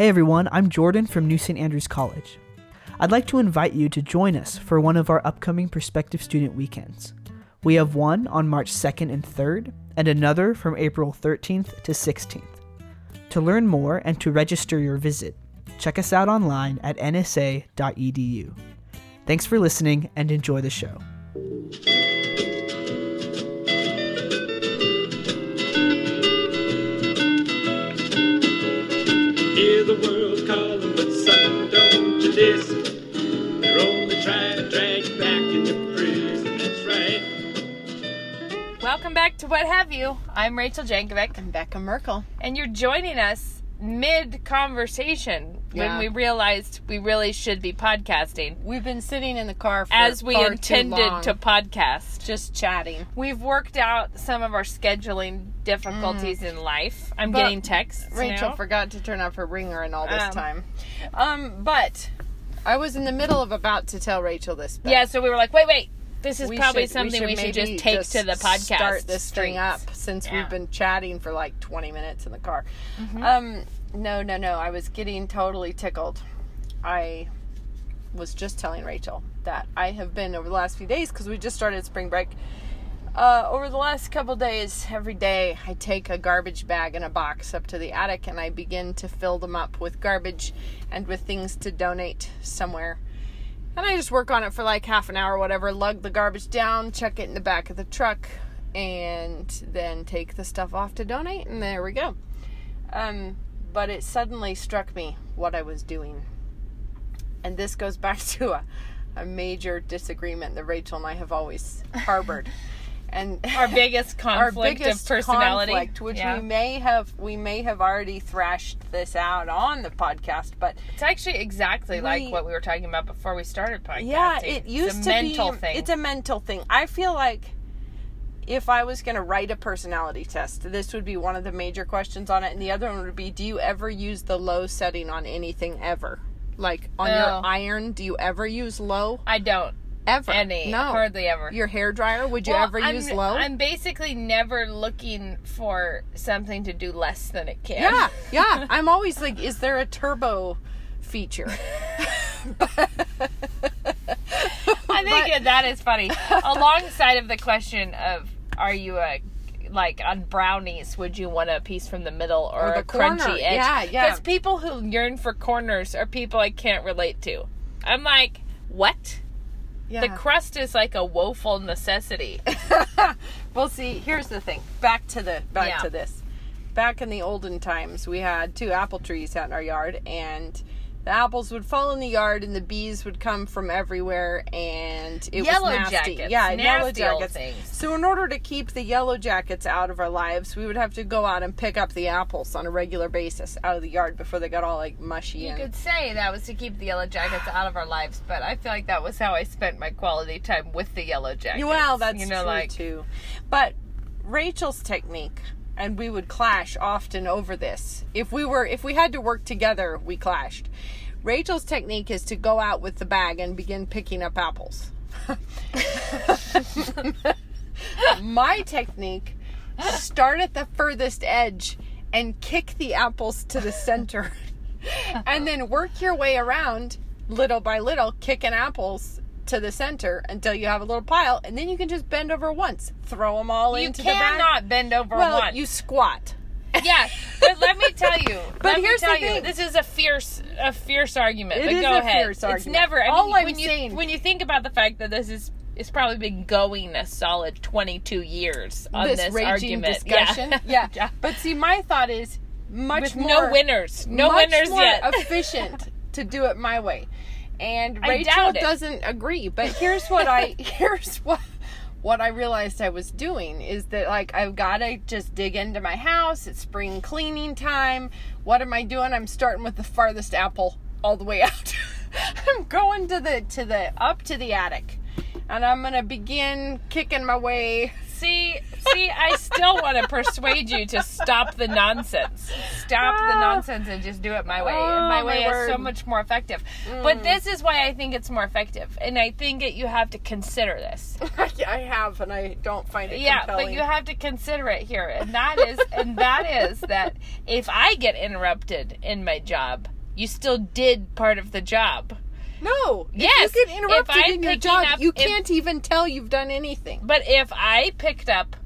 Hey everyone, I'm Jordan from New St. Andrews College. I'd like to invite you to join us for one of our upcoming prospective student weekends. We have one on March 2nd and 3rd, and another from April 13th to 16th. To learn more and to register your visit, check us out online at nsa.edu. Thanks for listening and enjoy the show. Hear the world calling, but son, don't you listen. They're only trying to drag you back into prison. That's right. Welcome back to What Have You. I'm Rachel Jankovic, and Becca Merkel. and you're joining us mid conversation when we realized we really should be podcasting We've been sitting in the car for as we intended to podcast. just chatting. We've worked out some of our scheduling difficulties in life. I'm But getting texts. Rachel now. forgot to turn off her ringer and all this Um, time. Um, but I was in the middle of about to tell Rachel this. Yeah, so we were like, wait, wait. This is We probably should- something we should, maybe just take to the podcast. Start this thing up since Yeah. we've been chatting for like 20 minutes in the car. Mm-hmm. Um, no, no, no. I was getting totally tickled. I was just telling Rachel that I have been over the last few days because we just started spring break. Uh, over the last couple days, every day I take a garbage bag and a box up to the attic and I begin to fill them up with garbage and with things to donate somewhere. And I just work on it for like half an hour or whatever, lug the garbage down, chuck it in the back of the truck, and then take the stuff off to donate, and there we go. Um, but it suddenly struck me what I was doing. And this goes back to a, a major disagreement that Rachel and I have always harbored. And Our biggest conflict our biggest of personality. conflict, which Yeah. we may have we may have already thrashed this out on the podcast, but It's actually exactly like what we were talking about before we started podcasting. Yeah, it used it's a to mental be. thing. It's a mental thing. I feel like if I was going to write a personality test, this would be one of the major questions on it, and the other one would be: Do you ever use the low setting on anything ever? Like on No. your iron, do you ever use low? I don't Ever? any No. hardly ever. Your hair dryer, would you Well, ever I'm, use low? I'm basically never looking for something to do less than it can. yeah, yeah. I'm always like, is there a turbo feature? I think that is funny. Alongside of the question of are you a like on brownies, would you want a piece from the middle or, Or the a crunchy corner. edge? Yeah, yeah. Because people who yearn for corners are people I can't relate to. I'm like, what? Yeah. The crust is like a woeful necessity. Well, see, here's the thing. Back to the back Yeah. to this. Back in the olden times, we had two apple trees out in our yard, and the apples would fall in the yard, and the bees would come from everywhere, and it Yellow was nasty. jackets. Yeah, yellow jackets. things. So, in order to keep the yellow jackets out of our lives, we would have to go out and pick up the apples on a regular basis out of the yard before they got all like mushy You and could say that was to keep the yellow jackets out of our lives, but I feel like that was how I spent my quality time with the yellow jackets. Well, that's you know, true like too. But Rachel's technique, and we would clash often over this. If we were, if we had to work together, we clashed. Rachel's technique is to go out with the bag and begin picking up apples. My technique, start at the furthest edge and kick the apples to the center. and then work your way around little by little, kicking apples to the center until you have a little pile, and then you can just bend over once, throw them all you into the bag. You cannot bend over well, once. you squat. yeah, but let me tell you. But here's the tell you, thing. this is a fierce, a fierce argument. It but is go a ahead. fierce It's never. I All mean, I'm when you saying- when you think about the fact that this is. It's probably been going a solid 22 years on this, this, raging argument. discussion. Yeah. Yeah. But see, my thought is much With more no winners. No winners more yet. efficient to do it my way. And Rachel doesn't agree. But here's what I here's what what I realized I was doing is that like I've got to just dig into my house. It's spring cleaning time. What am I doing? I'm starting with the farthest apple all the way out. I'm going to the to the up to the attic. And I'm to begin kicking my way See, see, I still want to persuade you to stop the nonsense. Stop the ah. nonsense and just do it my way. and my Oh, way my is so much more effective. But mm. this is why I think it's more effective. And I think that you have to consider this. I have, and I don't find it Yeah, compelling. but you have to consider it here. And that is and that is that if I get interrupted in my job, you still did part of the job. No. If Yes, you get interrupted in your job, up- you if- can't even tell you've done anything. But if I picked up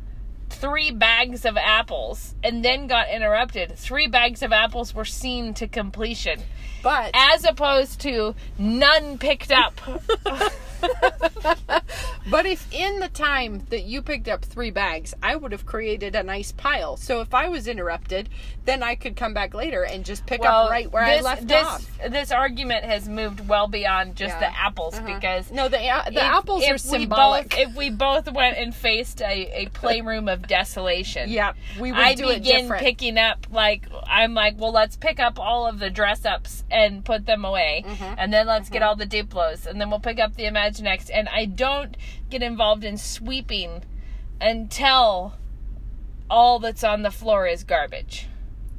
three bags of apples and then got interrupted, three bags of apples were seen to completion, But as opposed to none picked up. but if in the time that you picked up three bags, I would have created a nice pile. So if I was interrupted, then I could come back later and just pick up right where I left this, off. This argument has moved well beyond just Yeah. the apples Uh-huh. because No, the the if- apples if are symbolic. Both, if we both went and faced a, a playroom of desolation, yeah, we would I do it begin different. picking up like I'm like, well, let's pick up all of the dress ups and put them away, Mm-hmm. and then let's get all the Duplos, and then we'll pick up the Imaginext, and I don't get involved in sweeping until all that's on the floor is garbage.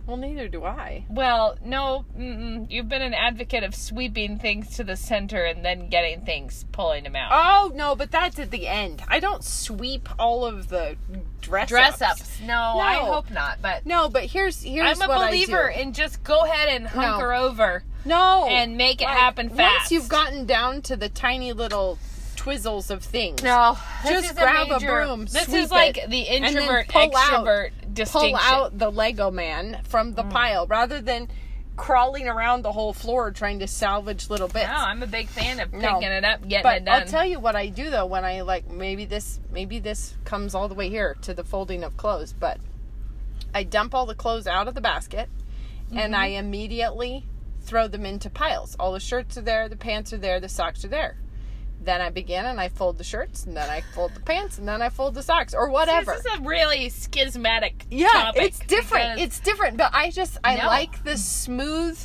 well, neither do I. Well, no, mm-mm. you've been an advocate of sweeping things to the center and then getting things, pulling them out. Oh no, but that's at the end. I don't sweep all of the dress Dress ups. ups. No, I hope not. But No, but here's here's I'm a believer in just go ahead and hunker over. No and make it Like, happen fast. Once you've gotten down to the tiny little twizzles of things, No, Just grab a broom, This is like it, the introvert pull out- extrovert distinction. pull out the Lego man from Mm. the pile rather than crawling around the whole floor trying to salvage little bits. No, I'm a big fan of picking No. it up, getting but it done. I'll tell you what I do though when I like maybe this maybe this comes all the way here to the folding of clothes, but I dump all the clothes out of the basket and I Mm-hmm. immediately throw them into piles. All the shirts are there, the pants are there, the socks are there. Then I begin and I fold the shirts and then I fold the pants and then I fold the socks or whatever. This is a really schismatic yeah, topic. it's different. It's different, but I just I No. like the smooth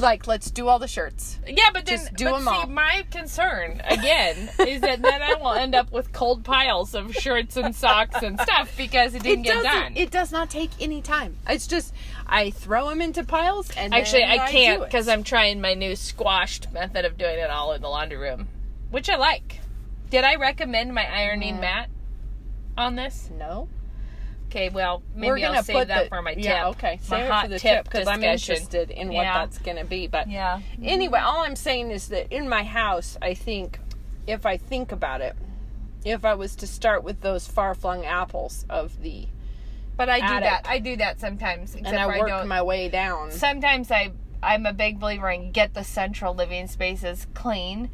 like let's do all the shirts. Yeah, but then Just do but 'em see, all. my concern again is that then I will end up with cold piles of shirts and socks and stuff because it didn't it get done. It does not take any time. It's just I throw them into piles and Actually, then I do can't because I'm trying my new squashed method of doing it all in the laundry room, which I like. Did I recommend my ironing Mm. mat on this? no. Okay, well, maybe We're gonna I'll save put that the, for my tip. Yeah, okay. My Save it hot for the tip because I'm interested in what Yeah. that's gonna be. But Yeah. anyway, all I'm saying is that in my house, I think if I think about it, if I was to start with those far flung apples of the But I do Attic. that. I do that sometimes. And I work don't. my way down. sometimes I I'm a big believer in get the central living spaces clean,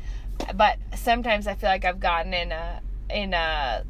but sometimes I feel like I've gotten in a in a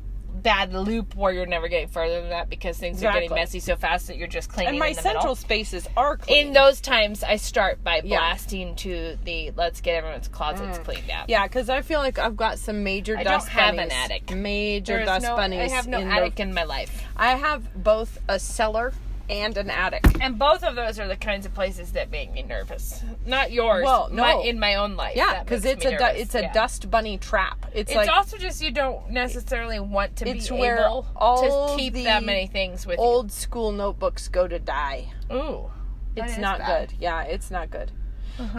bad loop where you're never getting further than that because things are getting messy so fast that you're just cleaning And my central middle. spaces are clean. In those times, I start by Yeah. blasting to the let's get everyone's closets mm. cleaned out. Yeah, because I feel like I've got some major I don't dust have an bunnies. attic. Major dust no, bunnies. I have no in attic The, in my life. I have both a cellar and an attic. And both of those are the kinds of places that make me nervous. Not yours. Well, my- no. in my own life. Yeah, because it's a du- it's a Yeah. dust bunny trap. It's, It's like also just you don't necessarily want to It's be where able all to keep that many things with old school notebooks go to die. you. Ooh, It's not bad. Uh-huh. good. Yeah, it's not good.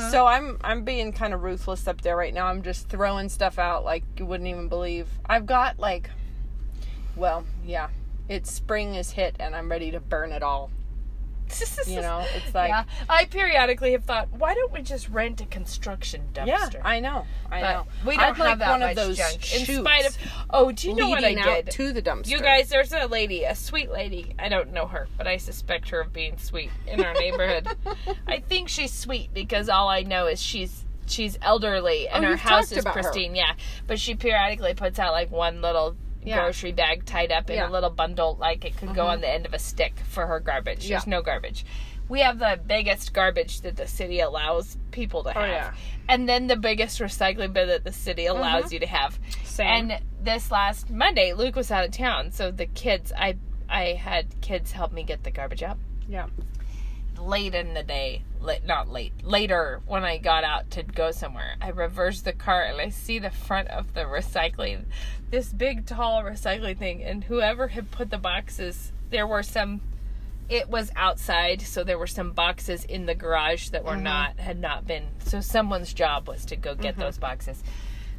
So I'm I'm being kind of ruthless up there right now. I'm just throwing stuff out like you wouldn't even believe. I've got like, well, yeah, it's spring is hit and I'm ready to burn it all. You know, it's like yeah, I periodically have thought, why don't we just rent a construction dumpster? yeah, I know, I but know. we don't I'd have like that one much of those junk. In spite of, oh, do you know what I did? to the dumpster. You guys, there's a lady, a sweet lady. I don't know her, but I suspect her of being sweet in our neighborhood. I think she's sweet because all I know is she's she's elderly and Oh, her house is about her. pristine. Yeah, but she periodically puts out like one little Yeah. grocery bag tied up in Yeah. Mm-hmm. a little bundle, like it could go on the end of a stick for her garbage. There's no garbage. We have the biggest garbage that the city allows people to have, Oh, and then the biggest recycling bin that the city allows you to have. Mm-hmm. Same. And this last Monday, Luke was out of town, so the kids, I I had kids help me get the garbage out. yeah, late in the day, late, not late, later when I got out to go somewhere, I reversed the car and I see the front of the recycling, this big tall recycling thing, and whoever had put the boxes, there were some. It was outside, so there were some boxes in the garage that were not had not been. So someone's job was to go get those boxes.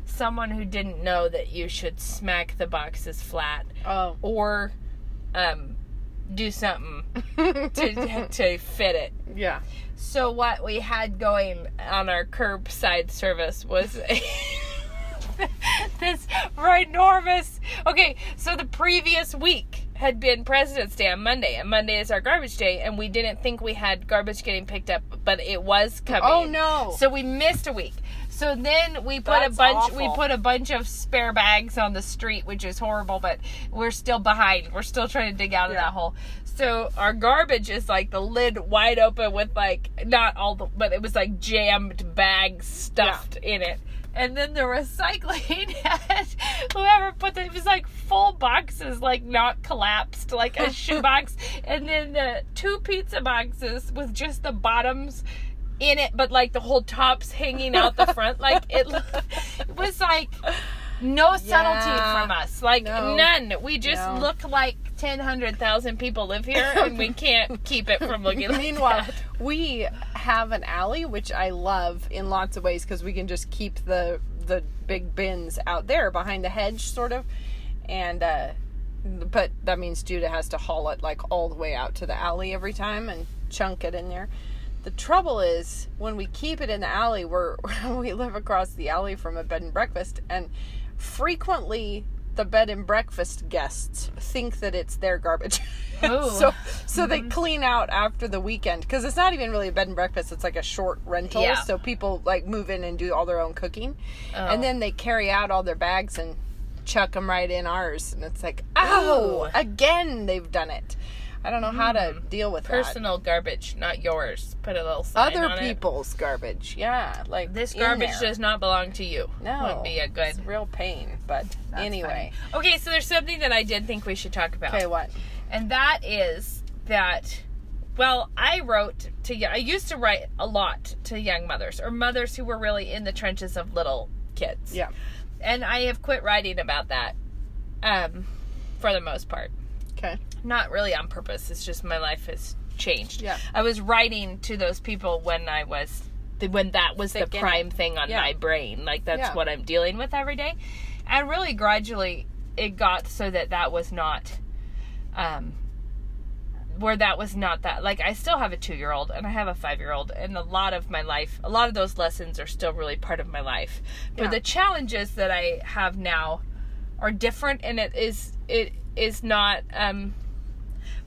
Someone who didn't know that you should smack the boxes flat Oh. or um, do something to, to fit it. Yeah. So what we had going on our curbside service was this enormous. Okay, so the previous week had been President's Day on Monday, and Monday is our garbage day, and we didn't think we had garbage getting picked up, but it was coming. Oh, no. So we missed a week. So then we put That's a bunch. We put a bunch of spare bags on the street, which is horrible. But we're still behind. We're still trying to dig out of that hole. So our garbage is like the lid wide open with like not all the, but it was like jammed bags stuffed in it. And then the recycling had whoever put the, it was like full boxes, like not collapsed, like a shoebox. And then the two pizza boxes with just the bottoms in it, but like the whole tops hanging out the front. Like it, it was like no subtlety Yeah. from us. Like No. none. We just No. look like 10, 100,000 people live here and we can't keep it from looking like Meanwhile, that. we have an alley which I love in lots of ways because we can just keep the the big bins out there behind the hedge, sort of, and uh, but that means Judah has to haul it like all the way out to the alley every time and chunk it in there. The trouble is when we keep it in the alley, we're we live across the alley from a bed and breakfast, and frequently the bed and breakfast guests think that it's their garbage. So so they mm-hmm. clean out after the weekend because it's not even really a bed and breakfast it's like a short rental Yeah. so people like move in and do all their own cooking Oh. and then they carry out all their bags and chuck them right in ours and it's like oh Ooh. again they've done it i don't know how to deal with that Personal garbage, not yours. Put a little sign other on it. people's garbage yeah like This in garbage there. does not belong to you. no Would be a good. it's real pain but anyway Okay, so there's something that I did think we should talk about. okay what and that is that well i wrote to i used to write a lot to young mothers or mothers who were really in the trenches of little kids yeah and i have quit writing about that um for the most part okay not really on purpose it's just my life has changed Yeah. i was writing to those people when i was when that was Thick the prime thing on Yeah. my brain like that's Yeah. what i'm dealing with every day and really gradually it got so that that was not um where that was not that like i still have a two year old and i have a five year old and a lot of my life a lot of those lessons are still really part of my life but Yeah. the challenges that i have now are different and it is it is not um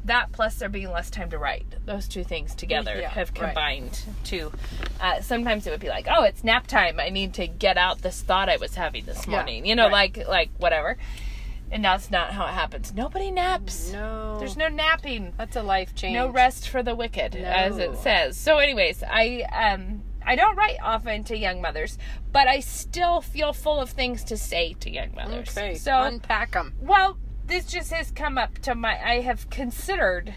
that plus there being less time to write. Those two things together Yeah, have right. combined to uh, sometimes it would be like oh it's nap time. I need to get out this thought i was having this Yeah, morning. You know right. like like whatever. And that's not how it happens. Nobody naps. No. There's no napping. That's a life change. no rest for the wicked as it says. So anyways i um i don't write often to young mothers but i still feel full of things to say to young mothers. Okay so unpack them well this just has come up to my i have considered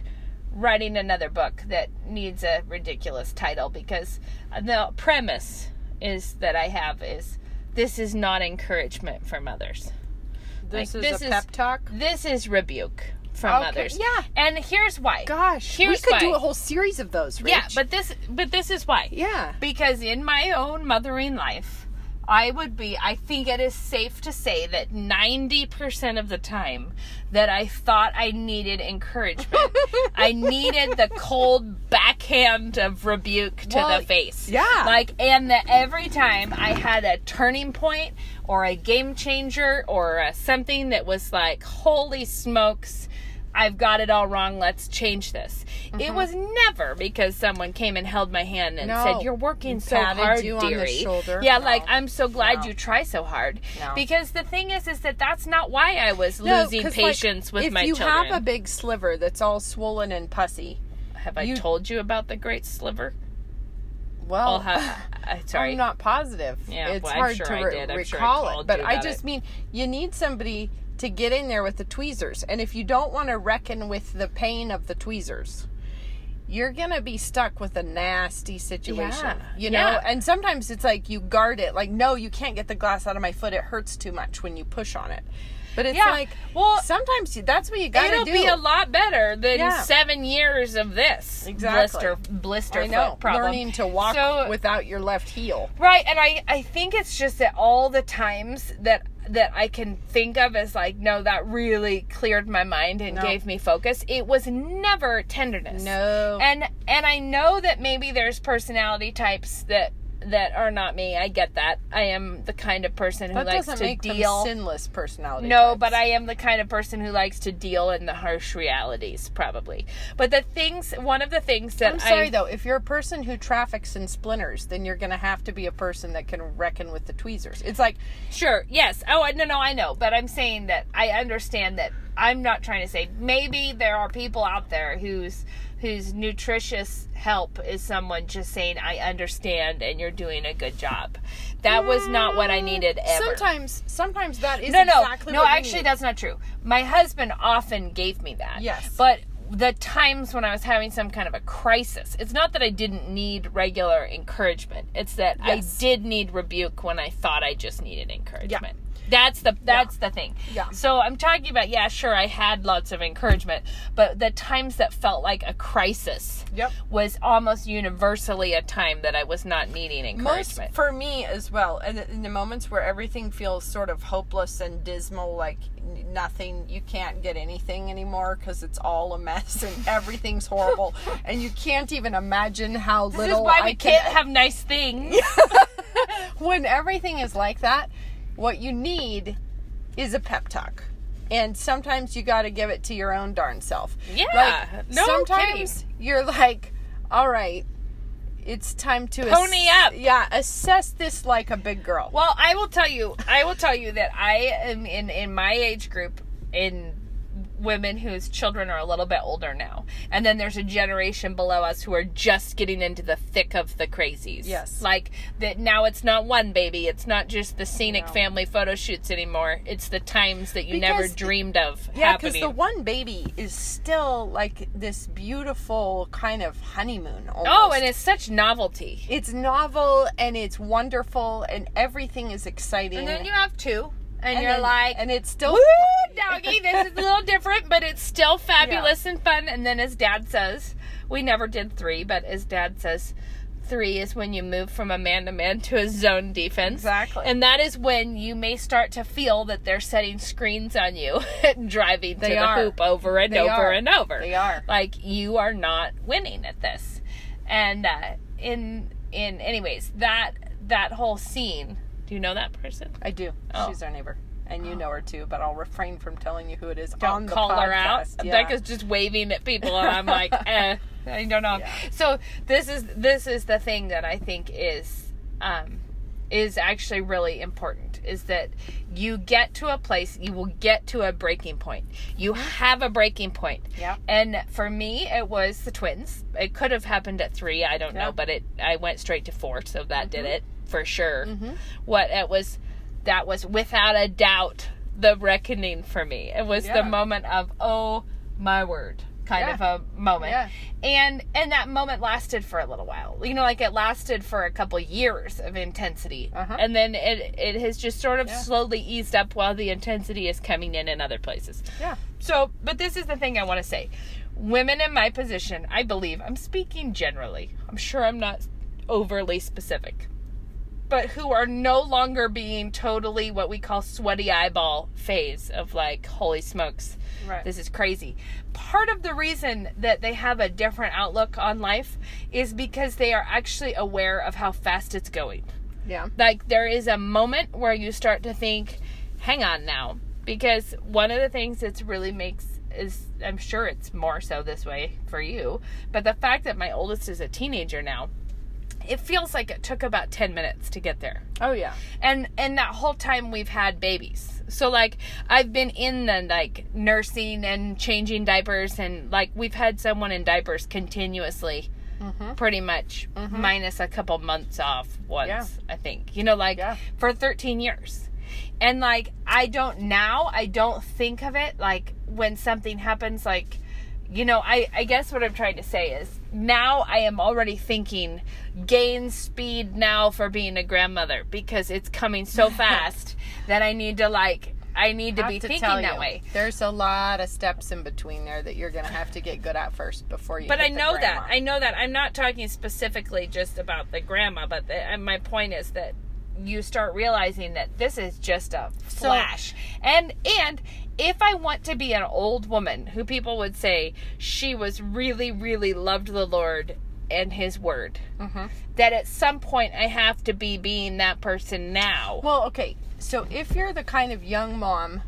writing another book that needs a ridiculous title because the premise is that i have is this is not encouragement for mothers this Like, is this a is- pep talk this is rebuke from Okay, mothers yeah. and here's why Gosh, Here's we could why. do a whole series of those. Rich. yeah but this but this is why yeah, because in my own mothering life i would be i think it is safe to say that 90% of the time that i thought i needed encouragement i needed the cold backhand of rebuke to Well, the face yeah. like and that every time i had a turning point or a game changer or uh something that was like holy smokes I've got it all wrong. Let's change this. It was never because someone came and held my hand and Mm-hmm. No. said, "You're working so hard, you on the dearie." shoulder. Yeah, No. like I'm so glad No. you try so hard. Because the thing is, is that that's not why I was losing 'cause, like, patience with if my you have a big sliver that's all swollen and pussy, have I you- told you about the great sliver? well, have. I sorry. I'm not positive. Yeah, it's well, hard sure to re-. Sure recall it, but I just it. mean you need somebody to get in there with the tweezers, and if you don't want to reckon with the pain of the tweezers, you're gonna be stuck with a nasty situation. Yeah. You know? Yeah. And sometimes it's like you guard it, like, no, you can't get the glass out of my foot. It hurts too much when you push on it. But it's Yeah. like Well, sometimes that's what you gotta do. It'll be a lot better than Yeah. seven years of this Exactly. blister blister I know. problem. Learning to walk So- without your left heel. Right, and I I think it's just that all the times that that I can think of as like no that really cleared my mind and No. gave me focus. It was never tenderness. No. And and I know that maybe there's personality types that that are not me. I get that. I am the kind of person who that likes doesn't to make deal sinless personality. no, types. but I am the kind of person who likes to deal in the harsh realities, probably. But the things, one of the things that I'm sorry I, though. If you're a person who traffics in splinters, then you're gonna have to be a person that can reckon with the tweezers. It's like Sure. Yes. Oh, I- no, no, I know. But I'm saying that I understand that I'm not trying to say maybe there are people out there whose whose nutritious help is someone just saying I understand and you're doing a good job. That was not what I needed ever. sometimes, sometimes that is no, no, exactly no. Actually, that's not true. My husband often gave me that. Yes. but the times when I was having some kind of a crisis, it's not that I didn't need regular encouragement. It's that Yes. I did need rebuke when I thought I just needed encouragement. That's the that's the thing. Yeah. So I'm talking about yeah, sure I had lots of encouragement, but the times that felt like a crisis Yep. was almost universally a time that I was not needing most encouragement. for me as well and in the moments where everything feels sort of hopeless and dismal like nothing you can't get anything anymore because it's all a mess and everything's horrible and you can't even imagine how this little is why we I can't have nice things. when everything is like that what you need is a pep talk and sometimes you got to give it to your own darn self Yeah. like, no sometimes you're like all right it's time to Pony up. yeah assess this like a big girl Well, I will tell you, I will tell you that I am in in my age group in women whose children are a little bit older now. And then there's a generation below us who are just getting into the thick of the crazies. Yes. Like that now it's not one baby, it's not just the scenic family photo shoots anymore. It's the times that you never dreamed of yeah because the one baby is still like this beautiful kind of honeymoon almost. oh, and it's such novelty. it's novel and it's wonderful and everything is exciting And then you have two. And, And you're then- like, and it's still Woo, doggy, this is a little different, but it's still fabulous and fun. And then as dad says, we never did three, but as dad says, three is when you move from a man to man to a zone defense. Exactly. And that is when you may start to feel that they're setting screens on you and driving to They the hoop over and They over are. and over. They are. Like you are not winning at this. And uh, in in anyways, that that whole scene, do you know that person? I do. Oh. She's our neighbor. And you know her too, but I'll refrain from telling you who it is don't call her out. podcast. Yeah. Becca's just waving at people, and I'm like, eh, I don't know. Yeah. So this is this is the thing that I think is um, is actually really important. Is that you get to a place, you will get to a breaking point. You have a breaking point. yeah And for me, it was the twins. It could have happened at three. I don't Yeah. know, but it I went straight to four, so that did it for sure. What it was, that was without a doubt the reckoning for me. It was Yeah. the moment of oh my word kind Yeah. of a moment Yeah. and and that moment lasted for a little while you know like it lasted for a couple years of intensity Uh-huh. and then it it has just sort of Yeah. slowly eased up while the intensity is coming in in other places Yeah. so, but this is the thing I want to say. Women in my position, I believe, I'm speaking generally. I'm sure I'm not overly specific. But who are no longer being totally what we call sweaty eyeball phase of like, holy smokes, Right. this is crazy. Part of the reason that they have a different outlook on life is because they are actually aware of how fast it's going Yeah. like there is a moment where you start to think hang on now because one of the things that's really makes is i'm sure it's more so this way for you but the fact that my oldest is a teenager now it feels like it took about 10 minutes to get there Oh yeah. and and that whole time we've had babies so like i've been in the like nursing and changing diapers and like we've had someone in diapers continuously mm-hmm. pretty much mm-hmm. minus a couple months off once Yeah. i think you know like Yeah. for 13 years and like i don't now i don't think of it like when something happens like you know i i guess what i'm trying to say is now I am already thinking gain speed now for being a grandmother because it's coming so fast that I need to like I need to be to thinking that you, way. There's a lot of steps in between there that you're gonna have to get good at first before you. But I know that. I know that. I'm not talking specifically just about the grandma, but the, and my point is that you start realizing that this is just a flash. and and if I want to be an old woman who people would say she was really really loved the Lord and his word. Mm-hmm. That at some point I have to be being that person now. Well, okay. So if you're the kind of young mom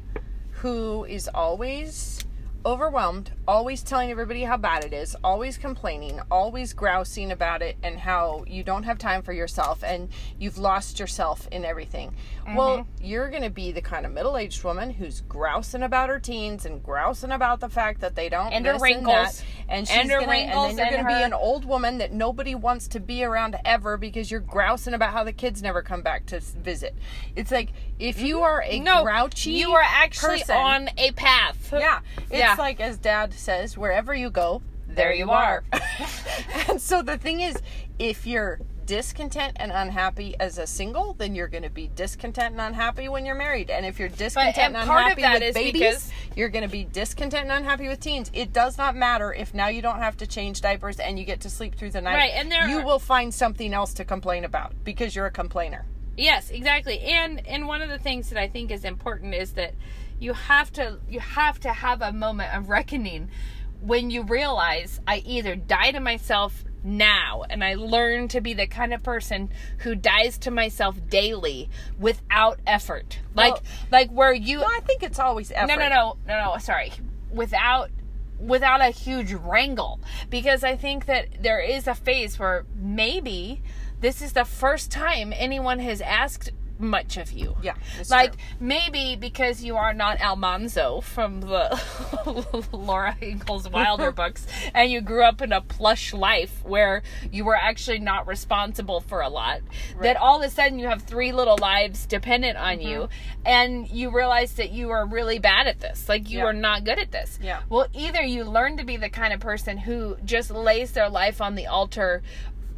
who is always overwhelmed, always telling everybody how bad it is, always complaining, always grousing about it and how you don't have time for yourself and you've lost yourself in everything. Well, Mm-hmm. you're going to be the kind of middle-aged woman who's grousing about her teens and grousing about the fact that they don't And her wrinkles. that, and she's And her gonna, wrinkles and then you're going to be an old woman that nobody wants to be around ever because you're grousing about how the kids never come back to visit. It's like if you are a Mm-hmm. no, grouchy, you are actually person- on a path. Yeah, it's Yeah. like as Dad says, wherever you go, There you are. and so the thing is, if you're discontent and unhappy as a single, then you're going to be discontent and unhappy when you're married. And if you're discontent and and, unhappy with babies, because- you're going to be discontent and unhappy with teens. It does not matter if now you don't have to change diapers and you get to sleep through the night. Right, and there you are- will find something else to complain about because you're a complainer. Yes, exactly. And and one of the things that I think is important is that you have to you have to have a moment of reckoning when you realize I either die to myself now and I learn to be the kind of person who dies to myself daily without effort. Like Well- like where you Well, I think it's always effort. no, no, no, no, no. Sorry, without without a huge wrangle, because I think that there is a phase where maybe this is the first time anyone has asked much of you. Yeah, like true. maybe because you are not Almanzo from the Laura Ingalls Wilder books, and you grew up in a plush life where you were actually not responsible for a lot. That all of a sudden you have three little lives dependent on you, Mm-hmm. and you realize that you are really bad at this. Like you Yeah. are not good at this. Yeah. Well, either you learn to be the kind of person who just lays their life on the altar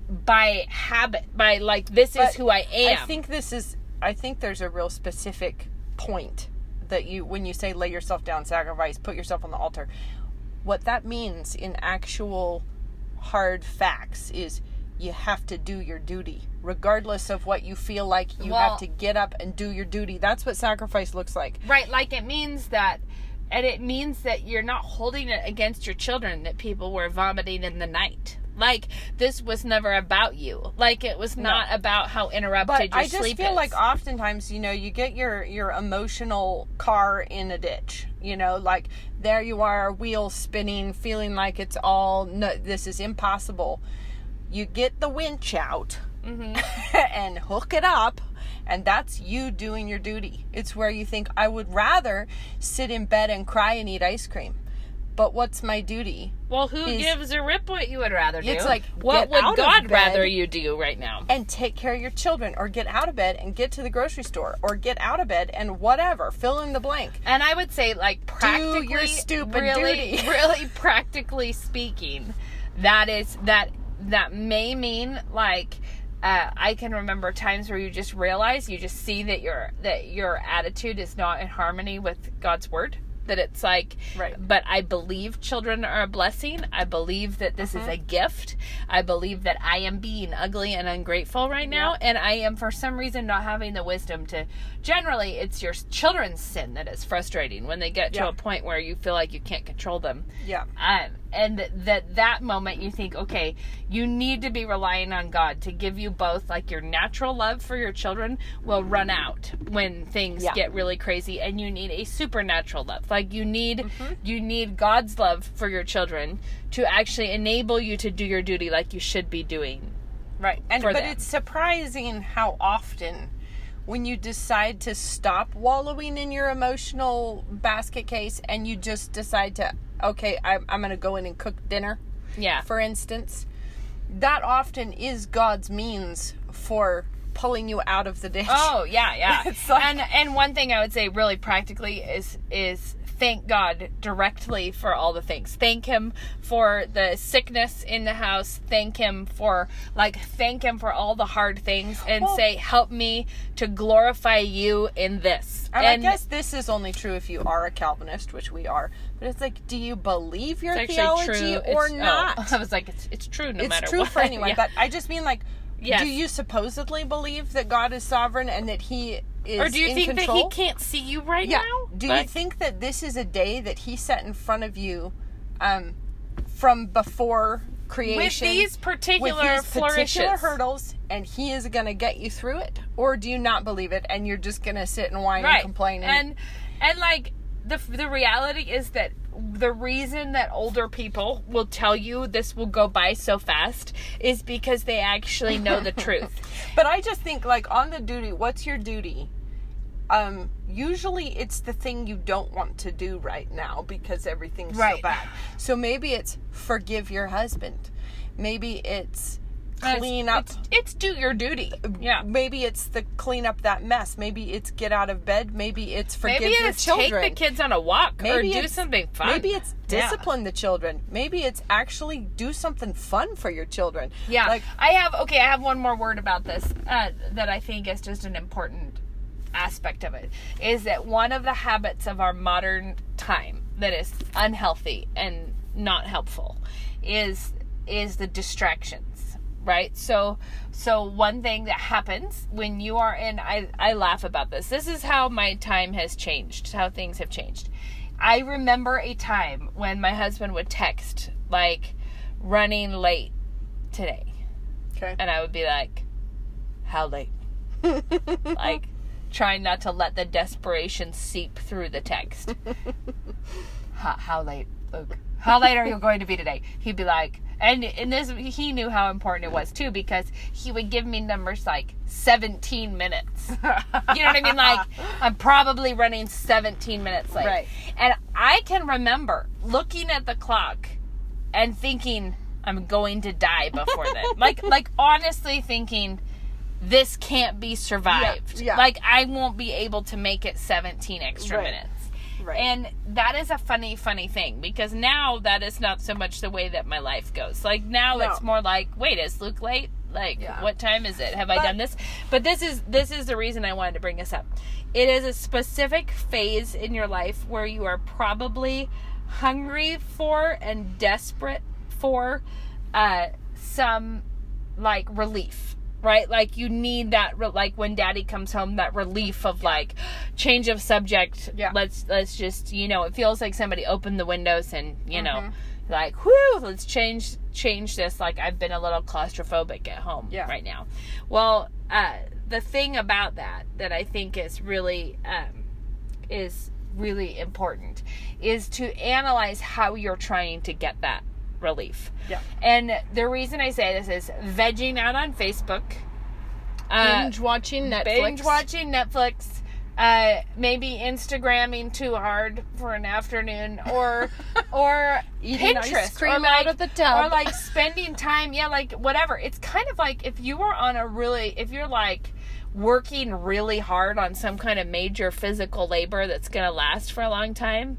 by habit, by like this is who I am. I think this is. I think there's a real specific point that you, when you say lay yourself down, sacrifice, put yourself on the altar. What that means in actual hard facts is you have to do your duty, regardless of what you feel like. You Well- have to get up and do your duty. That's what sacrifice looks like. Right, like it means that, and it means that you're not holding it against your children that people were vomiting in the night. Like this was never about you. Like it was not about how interrupted But your I just sleep feel is. like oftentimes, you know, you get your your emotional car in a ditch. You know, like there you are, wheels spinning, feeling like it's all no, this is impossible. You get the winch out mm-hmm. and hook it up. And that's you doing your duty. It's where you think, I would rather sit in bed and cry and eat ice cream. But what's my duty? well, who is- gives a rip what you would rather do? It's like, what would God rather you do right now? and take care of your children or get out of bed and get to the grocery store or get out of bed and whatever fill in the blank And I would say, like, practically, your stupid really, duty. really practically speaking, that is that that may mean like. Uh, I can remember times where you just realize you just see that your that your attitude is not in harmony with God's word. That it's like, Right. But I believe children are a blessing. I believe that this is a gift. I believe that I am being ugly and ungrateful right now, and I am for some reason not having the wisdom to. Generally, it's your children's sin that is frustrating when they get to a point where you feel like you can't control them. yeah Um, and that that moment you think, okay, you need to be relying on God to give you both like your natural love for your children will run out when things Yeah. get really crazy, and you need a supernatural love. Like you need Mm-hmm. you need God's love for your children to actually enable you to do your duty like you should be doing. right and but them. it's surprising how often when you decide to stop wallowing in your emotional basket case and you just decide to okay i'm, I'm gonna go in and cook dinner Yeah. for instance that often is god's means for pulling you out of the ditch. Oh yeah, yeah. Like- and and one thing I would say really practically is is thank God directly for all the things. Thank him for the sickness in the house. Thank him for like thank him for all the hard things and Well- say help me to glorify you in this. And, I guess this is only true if you are a Calvinist, which we are. But it's like, do you believe your theology true or It's- oh, not? I was like it's it's true no it's matter true what. for anyone. Yeah. But I just mean like, Yes. do you supposedly believe that God is sovereign and that He is or do you in think control? that he can't see you right Yeah. now? Do you think that this is a day that He set in front of you, um, from before creation? with these particular with these flourishes particular hurdles, and he is going to get you through it, or do you not believe it, and you're just going to sit and whine and complain? and and like the the reality is that the reason that older people will tell you this will go by so fast is because they actually know the truth. but I just think, like, on the duty, what's your duty? Um, usually it's the thing you don't want to do right now because everything's so Right. bad. So maybe it's forgive your husband. Maybe it's It's- clean up. It's, it's do your duty. Yeah. Maybe it's the clean up that mess. Maybe it's get out of bed. Maybe it's forgive Maybe your it's children. take the kids on a walk or do something fun. Maybe it's Yeah. discipline the children. Maybe it's actually do something fun for your children. Yeah, Like I have okay. I have one more word about this uh, that I think is just an important aspect of it. Is that one of the habits of our modern time that is unhealthy and not helpful is is the distractions, right? So so one thing that happens when you are in I I laugh about this. This is how my time has changed. How things have changed. I remember a time when my husband would text like running late today okay. and I would be like, "How late?" like trying not to let the desperation seep through the text. how, how late, Luke? How late are you going to be today? He'd be like, and and this he knew how important it was too because he would give me numbers like 17 minutes. You know what I mean? Like I'm probably running 17 minutes late. Right. And I can remember looking at the clock and thinking I'm going to die before then. like like honestly thinking this can't be survived. Yeah, yeah. Like I won't be able to make it 17 extra Right. minutes. Right. And that is a funny, funny thing because now that is not so much the way that my life goes. Like now No. it's more like, wait, is Luke late? Like, Yeah. what time is it? Have I done this? But this is this is the reason I wanted to bring this up. It is a specific phase in your life where you are probably hungry for and desperate for uh, some like relief right like you need that re- like when daddy comes home that relief of like change of subject Yeah. let's let's just you know it feels like somebody opened the windows and you know Mm-hmm. like whoo let's change change this like i've been a little claustrophobic at home Yeah. right now well uh the thing about that that i think is really um is really important is to analyze how you're trying to get that relief Yeah. and the reason I say this is vegging out on Facebook, uh, binge watching Netflix. binge watching Netflix, uh, maybe Instagramming too hard for an afternoon, or or Eating Pinterest, ice cream or out like, of the tub. or like spending time, yeah, like whatever. It's kind of like if you were on a really, if you're like working really hard on some kind of major physical labor that's gonna last for a long time.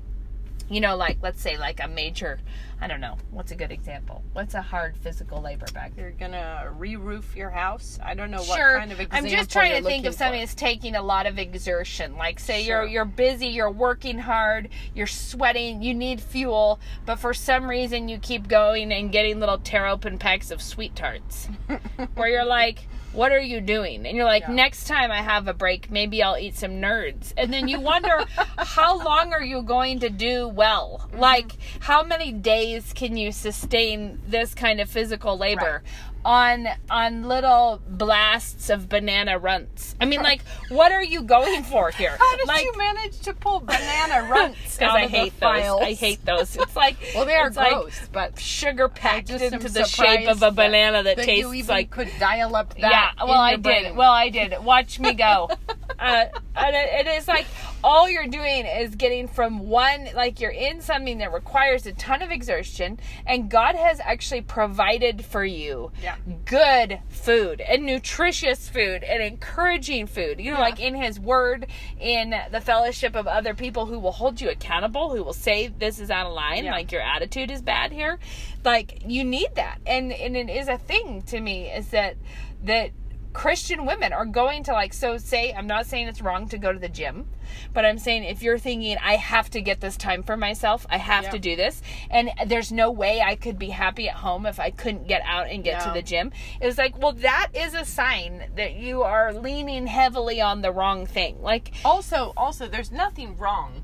You know, like let's say like a major, I don't know, what's a good example? What's a hard physical labor back You're gonna re-roof your house. I don't know what sure. kind of example I'm just trying to think of something for. that's taking a lot of exertion. Like say Sure. you're you're busy, you're working hard, you're sweating, you need fuel, but for some reason you keep going and getting little tear open packs of sweet tarts. where you're like what are you doing? And you're like, Yeah. next time I have a break, maybe I'll eat some nerds. And then you wonder, how long are you going to do well? Mm-hmm. Like, how many days can you sustain this kind of physical labor? On on little blasts of banana runts. I mean, like, what are you going for here? How did like, you manage to pull banana runts out I of hate the those. files? I hate those. It's like Well, they are it's like gross, but sugar packed into the shape of a banana that, that tastes you even like could dial up that. yeah, well, I did. brain. Well, I did. Watch me go. uh, and it, it is like all you're doing is getting from one like you're in something that requires a ton of exertion and god has actually provided for you Yeah. good food and nutritious food and encouraging food you know Yeah. like in his word in the fellowship of other people who will hold you accountable who will say this is out of line Yeah. like your attitude is bad here like you need that and and it is a thing to me is that that Christian women are going to like so say I'm not saying it's wrong to go to the gym, but I'm saying if you're thinking I have to get this time for myself, I have Yeah. to do this and there's no way I could be happy at home if I couldn't get out and get to the gym. It was like, well that is a sign that you are leaning heavily on the wrong thing. Like also also there's nothing wrong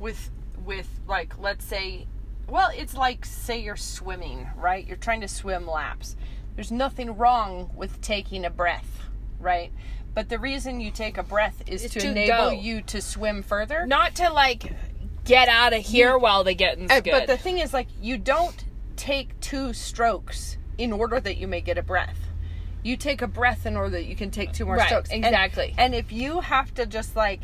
with with like let's say well it's like say you're swimming right you're trying to swim laps there's nothing wrong with taking a breath right but the reason you take a breath is Is to, to enable go. you to swim further not to like get out of here while the getting's Uh, good. but the thing is like you don't take two strokes in order that you may get a breath you take a breath in order that you can take two more Right, strokes And- exactly. and if you have to just like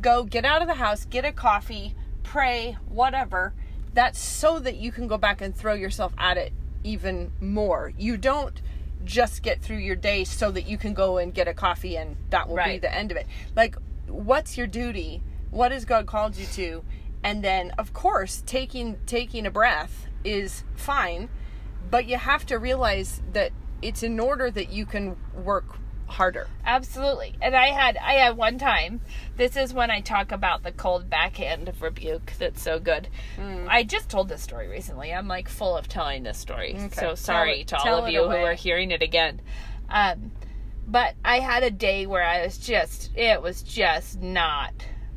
go get out of the house get a coffee pray whatever that's so that you can go back and throw yourself at it even more. You don't just get through your day so that you can go and get a coffee and that will be the end of it. Like what's your duty? What has god called you to? And then of course taking taking a breath is fine but you have to realize that it's in order that you can work harder Absolutely. And I had I had one time. This is when I talk about the cold backhand of rebuke that's so good. Mm. I just told this story recently. I'm like full of telling this story. Okay. So sorry it- to all of you who are hearing it again. Um but I had a day where I was just it was just not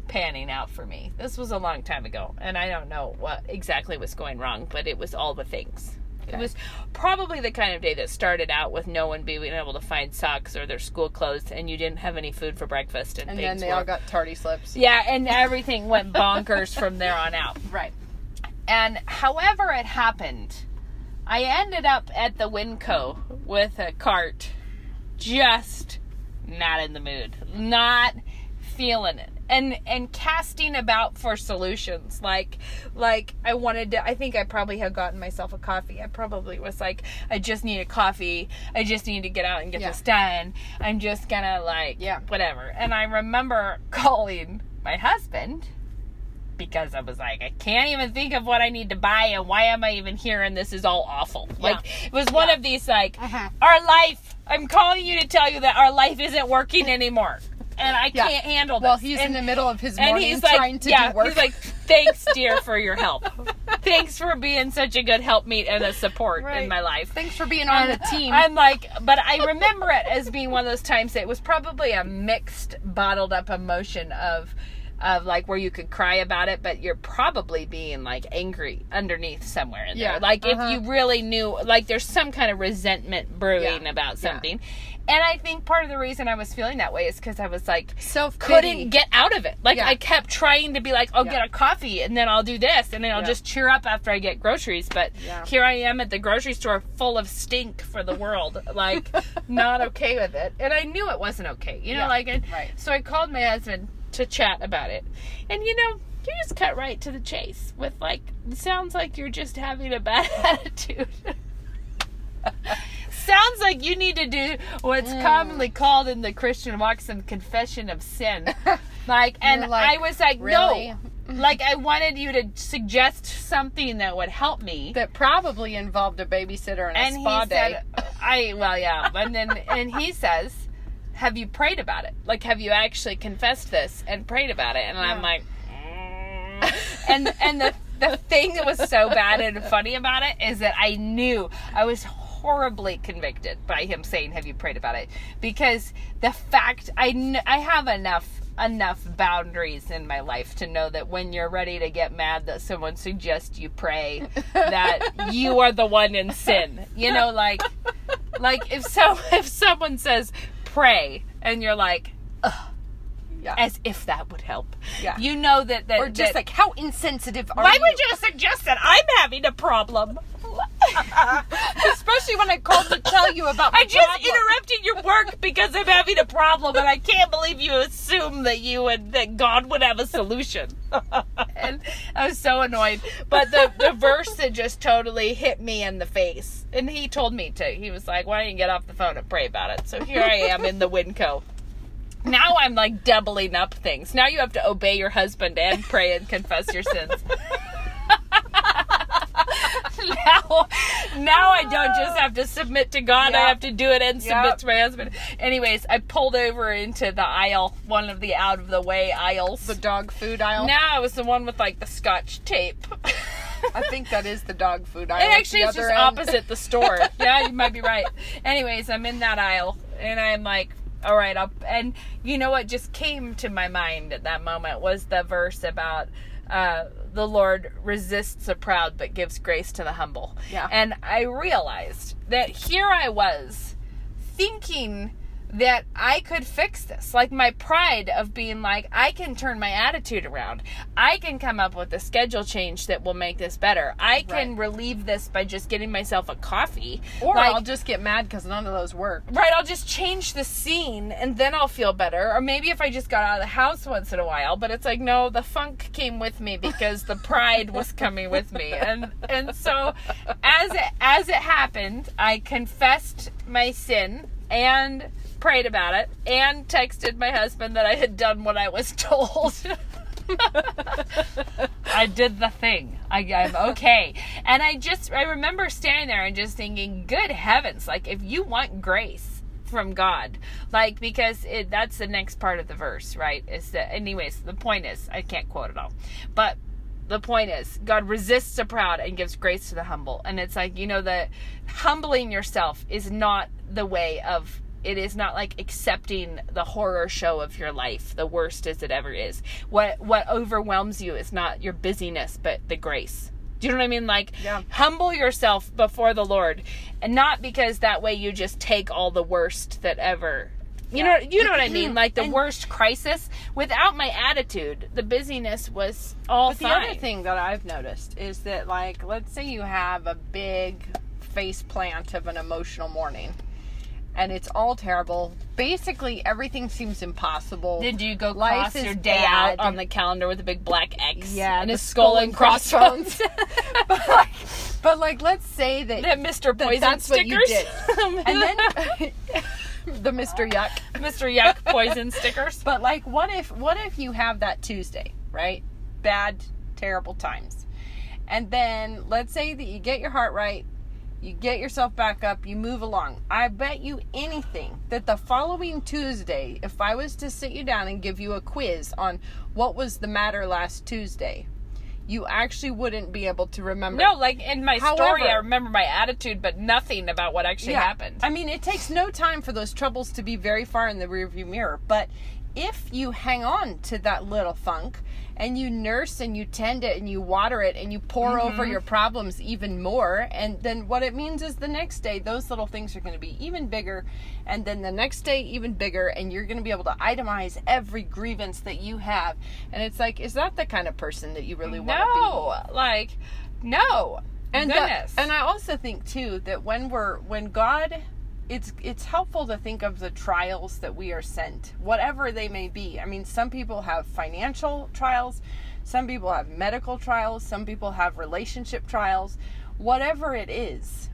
panning out for me. This was a long time ago and I don't know what exactly was going wrong, but it was all the things. It was probably the kind of day that started out with no one being able to find socks or their school clothes, and you didn't have any food for breakfast, and, and then they were- all got tardy slips yeah, and everything went bonkers from there on out. right And however it happened, I ended up at the Winco with a cart, just not in the mood, not feeling it. And and casting about for solutions. Like like I wanted to I think I probably had gotten myself a coffee. I probably was like, I just need a coffee. I just need to get out and get Yeah. this done. I'm just gonna like Yeah. whatever. And I remember calling my husband because I was like, I can't even think of what I need to buy and why am I even here and this is all awful. Like it was one Yeah. of these like Uh-huh. our life I'm calling you to tell you that our life isn't working anymore. And I Yeah. can't handle this. well he's and, in the middle of his and morning he's like, trying to yeah, do work he's like, thanks, dear, for your help. thanks for being such a good helpmeet and a support in my life. thanks for being on the team I'm like, but I remember it as being one of those times that it was probably a mixed, bottled up emotion of, of like where you could cry about it, but you're probably being like angry underneath somewhere in Yeah, there. Like uh-huh. if you really knew, like there's some kind of resentment brewing Yeah, about yeah. something. And I think part of the reason I was feeling that way is because I was like, self couldn't get out of it. Like Yeah. I kept trying to be like, I'll Yeah. get a coffee and then I'll do this and then I'll Yeah. just cheer up after I get groceries. But Yeah. here I am at the grocery store full of stink for the world, like not okay with it. And I knew it wasn't okay. You know, Yeah. like and Right. so I called my husband to chat about it. And you know, you just cut right to the chase with like sounds like you're just having a bad attitude. Sounds like you need to do what's Mm. commonly called in the Christian walk some confession of sin. Like, and like, I was like, really? no. Like, I wanted you to suggest something that would help me. that probably involved a babysitter and a and spa he day said, I, well, yeah. And then, and he says, have you prayed about it? Like, have you actually confessed this and prayed about it? And I'm like, mm. and, and the, the thing that was so bad and funny about it is that I knew I was horribly convicted by him saying, "Have you prayed about it?" Because the fact I kn- I have enough enough boundaries in my life to know that when you're ready to get mad that someone suggests you pray that you are the one in sin. You know, like like if so if someone says pray and you're like yeah as if that would help. Yeah. You know that that or just that- like how insensitive are why you would you suggest that I'm having a problem? Especially when I called to tell you about my I just problem. interrupted your work because I'm having a problem, and I can't believe you assume that you would that God would have a solution. and I was so annoyed. But the the verse that just totally hit me in the face, and he told me to. He was like, "Why don't you get off the phone and pray about it?" So here I am in the Winco. Now I'm like doubling up things. Now you have to obey your husband and pray and confess your sins. Now, now I don't just have to submit to God. I have to do it and submit Yep. to my husband. Anyways, I pulled over into the aisle, one of the out of the way aisles. the dog food aisle. now it was the one with like the scotch tape. I think that is the dog food aisle. And actually, it's just end. opposite the store. yeah, you might be right. Anyways, I'm in that aisle, and I'm like, all right, I'll. And you know what just came to my mind at that moment was the verse about uh, the Lord resists the proud but gives grace to the humble. Yeah. And I realized that here I was thinking that I could fix this. Like my pride of being like, I can turn my attitude around. I can come up with a schedule change that will make this better. I can Right. relieve this by just getting myself a coffee. Or like, I'll just get mad because none of those work. Right, I'll just change the scene and then I'll feel better. Or maybe if I just got out of the house once in a while. But it's like, no, the funk came with me because the pride was coming with me. And and so as it as it happened, I confessed my sin and prayed about it and texted my husband that I had done what I was told. I did the thing. I, I'm okay. And I just, I remember standing there and just thinking, good heavens, like if you want grace from God, like because it, that's the next part of the verse, right? Is that, anyways, the point is, I can't quote it all, but the point is, God resists the proud and gives grace to the humble. And it's like, you know, the humbling yourself is not the way of it is not like accepting the horror show of your life, the worst as it ever is. What what overwhelms you is not your busyness, but the grace. Do you know what I mean? Like Yeah. humble yourself before the Lord, and not because that way you just take all the worst that ever. You know, you know what I mean. Like the And- worst crisis. Without my attitude, the busyness was all But the other thing that I've noticed is that, like, let's say you have a big face plant of an emotional morning, and it's all terrible. Basically, everything seems impossible. Did you go Life cross your day bad. out on the calendar with a big black X? Yeah, and a skull, and crossbones. but, like, but like, let's say that, the Mr. that Poison you stickers. did, and then the Mr. Yuck. Mr. Yuck poison stickers. But like, what if what if you have that Tuesday, right? Bad, terrible times, and then let's say that you get your heart right, you get yourself back up, you move along. I bet you anything that the following Tuesday, if I was to sit you down and give you a quiz on what was the matter last Tuesday, you actually wouldn't be able to remember. No, like in my story, I remember my attitude, but nothing about what actually happened. I mean, it takes no time for those troubles to be very far in the rearview mirror. But if you hang on to that little funk and you nurse and you tend it and you water it and you pour over Mm-hmm. your problems even more, and then what it means is the next day, those little things are going to be even bigger. And then the next day, even bigger. And you're going to be able to itemize every grievance that you have. And it's like, is that the kind of person that you really want to be? no, like no. and the- and I also think too that when we're when God it's it's helpful to think of the trials that we are sent, whatever they may be. I mean, some people have financial trials, some people have medical trials, some people have relationship trials. Whatever it is,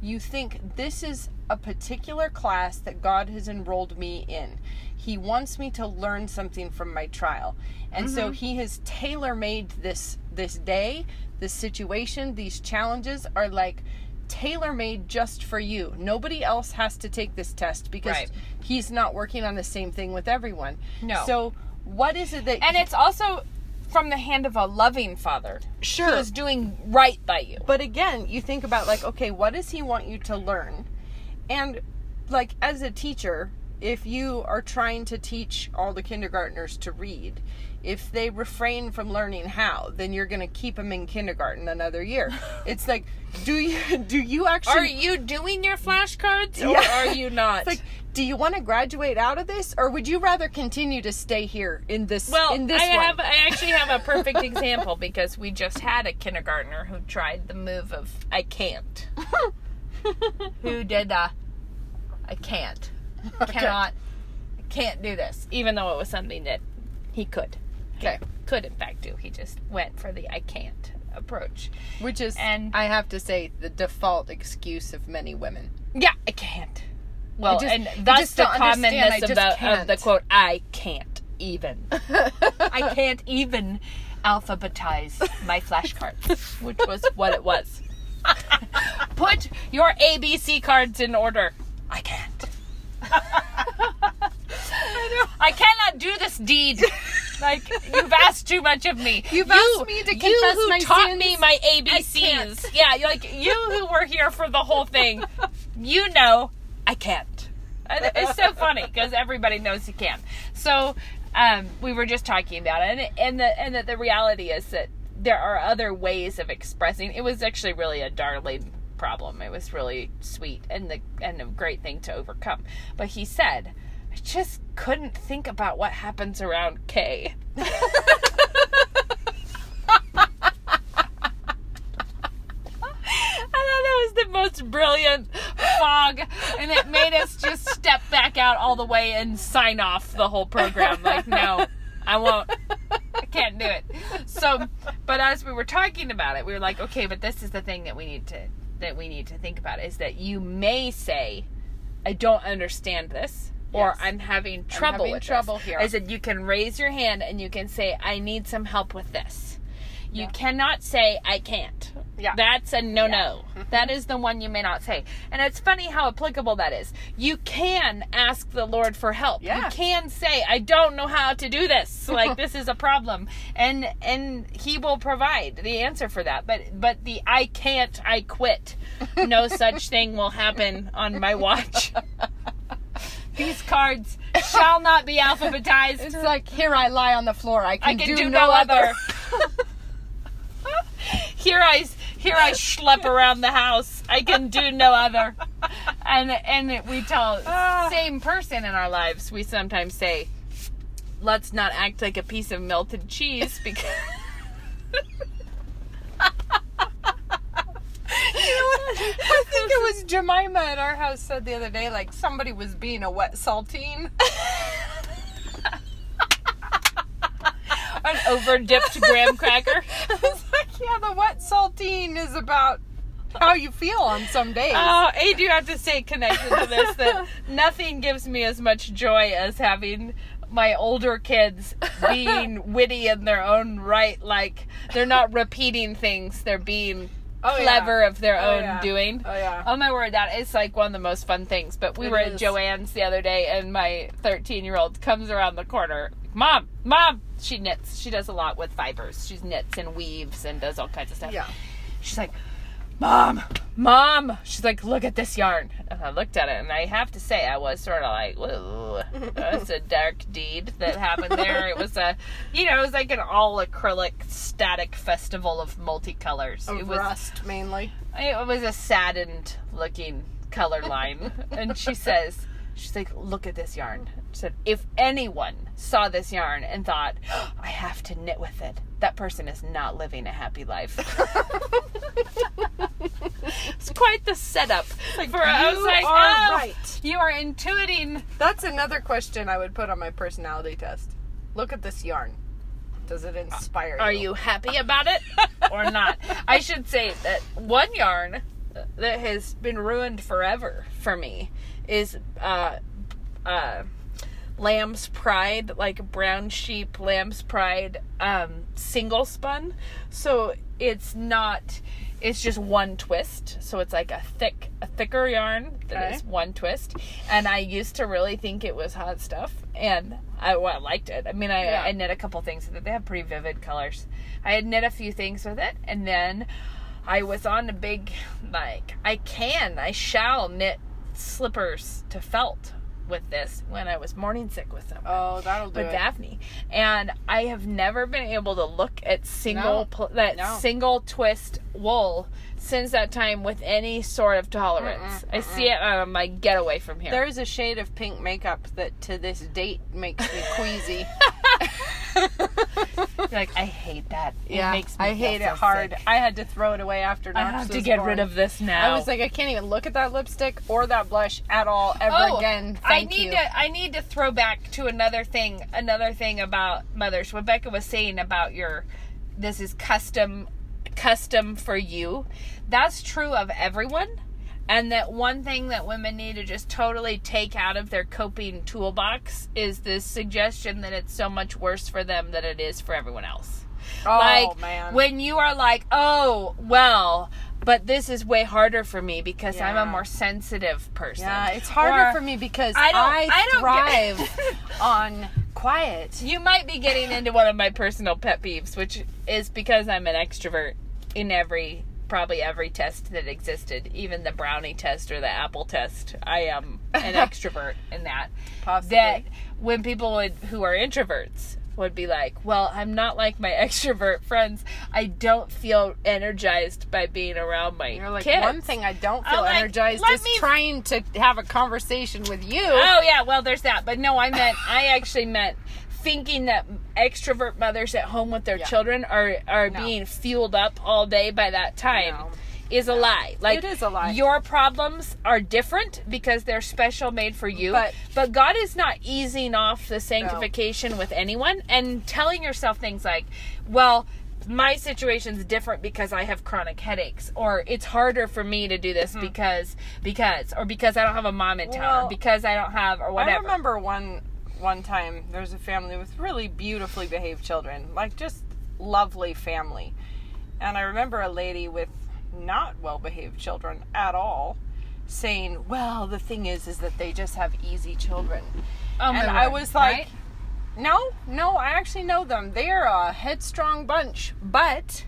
you think this is a particular class that God has enrolled me in. He wants me to learn something from my trial. And so mm-hmm. he has tailor-made this this day, this situation, these challenges are like tailor-made just for you. Nobody else has to take this test because Right. he's not working on the same thing with everyone. No. So what is it that and it's also from the hand of a loving father Sure. who is doing right by you. But again, you think about like, okay, what does he want you to learn? And like as a teacher, if you are trying to teach all the kindergartners to read, if they refrain from learning how, then you're going to keep them in kindergarten another year. It's like, do you do you actually Are you doing your flashcards or Yeah. are you not? It's like, do you want to graduate out of this, or would you rather continue to stay here in this? well, in this I one? have I actually have a perfect example because we just had a kindergartner who tried the move of I can't. who did uh I can't. Cannot can't do this. Even though it was something that he could. Okay. Could in fact do. He just went for the I can't approach. Which is, And- I have to say, the default excuse of many women. Yeah, I can't. Well, just- and I just the commonness of the, of the quote, I can't even. I can't even alphabetize my flashcards, which was what it was. Put your ABC cards in order. I can't. I cannot do this deed. Like you've asked too much of me. You've You- asked me to you confess who my taught sins. me my. ABCs. Yeah, like you who were here for the whole thing. You know, I can't. It's so funny because everybody knows you can. So um, we were just talking about it, and and the and that the reality is that there are other ways of expressing. It was actually really a darling problem. It was really sweet and the and a great thing to overcome. But he said, I just couldn't think about what happens around K. I thought that was the most brilliant fog, and it made us just step back out all the way and sign off the whole program. Like, no, I won't. I can't do it. So, but as we were talking about it, we were like, okay, but this is the thing that we need to that we need to think about is that you may say, I don't understand this. Or Yes. I'm having trouble having with trouble this. here. I said you can raise your hand and you can say I need some help with this. You cannot say I can't. Yeah. That's a no no. That is the one you may not say. And it's funny how applicable that is. You can ask the Lord for help. Yeah. You can say, I don't know how to do this. Like this is a problem. And and he will provide the answer for that. But but the I can't, I quit. No such thing will happen on my watch. These cards shall not be alphabetized. It's like here I lie on the floor. I can, I can do, do, no, no other. other. here I here I schlep around the house. I can do no other. And and we tell ah. same person in our lives. We sometimes say, "Let's not act like a piece of melted cheese," because. I think it was Jemima at our house said the other day, like somebody was being a wet saltine. An over dipped graham cracker. it's like, yeah, the wet saltine is about how you feel on some days. Oh, I do have to say, connected to this, that nothing gives me as much joy as having my older kids being witty in their own right. Like, they're not repeating things, they're being Oh, yeah. clever of their Oh, own yeah. doing. Oh, yeah. Oh my word, that is like one of the most fun things. But we It were at. Joann's the other day, and my 13 year old comes around the corner. Mom, mom, she knits. She does a lot with fibers. She knits and weaves and does all kinds of stuff. Yeah. She's like, Mom, Mom. She's like, look at this yarn. And I looked at it, and I have to say, I was sort of like, whoa, that's a dark deed that happened there. It was a, you know, it was like an all acrylic static festival of multicolors. Of it was rust mainly. it was a saddened looking color line. and she says, she's like, look at this yarn. She said, if anyone saw this yarn and thought, "Oh, I have to knit with it, that person is not living a happy life. it's quite the setup. for, I was like, are oh, right. You are intuiting. That's another question I would put on my personality test. Look at this yarn. Does it inspire you? Are you happy about it or not? I should say that one yarn that has been ruined forever for me is uh, uh, Lamb's Pride, like brown sheep Lamb's Pride, um, single spun. So it's not. It's just one twist, so it's like a thick, a thicker yarn that is Okay. one twist. And I used to really think it was hot stuff, and I, well, I liked it. I mean, I, Yeah. I knit a couple things with it. They have pretty vivid colors. I had knit a few things with it, and then I was on a big like I can, I shall knit slippers to felt with this when I was morning sick with someone. Oh, that'll do with it. Daphne, and I have never been able to look at single No. pl- that No. single twist wool since that time with any sort of tolerance. I see it, and I'm like, get away from here. There's a shade of pink makeup that to this date makes me queasy. like, I hate that. yeah, it makes me I hate so it hard. sick. I had to throw it away after I have to get born. rid of this now. I was like, I can't even look at that lipstick or that blush at all ever oh, again. I need you. to I need to throw back to another thing another thing about mothers. What Becca was saying about your this is custom custom for you. That's true of everyone. And that one thing that women need to just totally take out of their coping toolbox is this suggestion that it's so much worse for them than it is for everyone else. oh like man, when you are like, "Oh, well, but this is way harder for me because I'm a more sensitive person." yeah, it's harder Or- for me because I I, don't- I don't thrive get- on quiet. You might be getting into one of my personal pet peeves, which is because I'm an extrovert in every probably every test that existed, even the brownie test or the apple test. I am an extrovert in that. Possibly. That when people would who are introverts would be like, "Well, I'm not like my extrovert friends. I don't feel energized by being around my You're like kids." one thing I don't I'm feel like, energized let is me- trying to have a conversation with you. Oh yeah, well there's that. But no, I meant I actually meant thinking that extrovert mothers at home with their Yeah. children are are No. being fueled up all day by that time. No. Is a lie. Like It is a lie. Your problems are different because they're special made for you. But- but God is not easing off the sanctification with anyone and telling yourself things like, well, my situation's different because I have chronic headaches, or it's harder for me to do this because because, or because I don't have a mom in town, Mm-hmm. Well, because I don't have, or whatever. I remember one one time there was a family with really beautifully behaved children, like just lovely family. And I remember a lady with not well behaved children at all saying, "Well, the thing is is that they just have easy children." Oh, and I was like, right? No, no, I actually know them. They're a headstrong bunch. But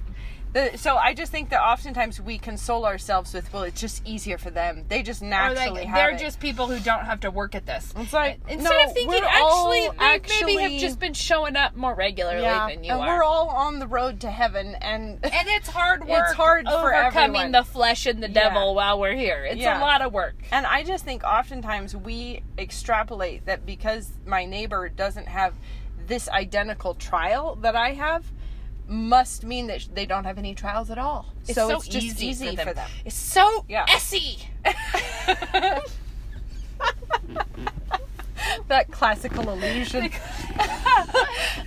the, so I just think that oftentimes we console ourselves with, well, it's just easier for them. They just naturally like have they're it. just people who don't have to work at this. It's like Instead no, of thinking, actually, all they maybe have just been showing up more regularly yeah, than you and are. we're all on the road to heaven, and and it's hard work. It's hard for overcoming the flesh and the Yeah. devil while we're here. It's Yeah. a lot of work. And I just think oftentimes we extrapolate that because my neighbor doesn't have this identical trial that I have, must mean that they don't have any trials at all. It's so, so it's just easy easy, for for them. them. It's so Yeah. essy. That classical illusion.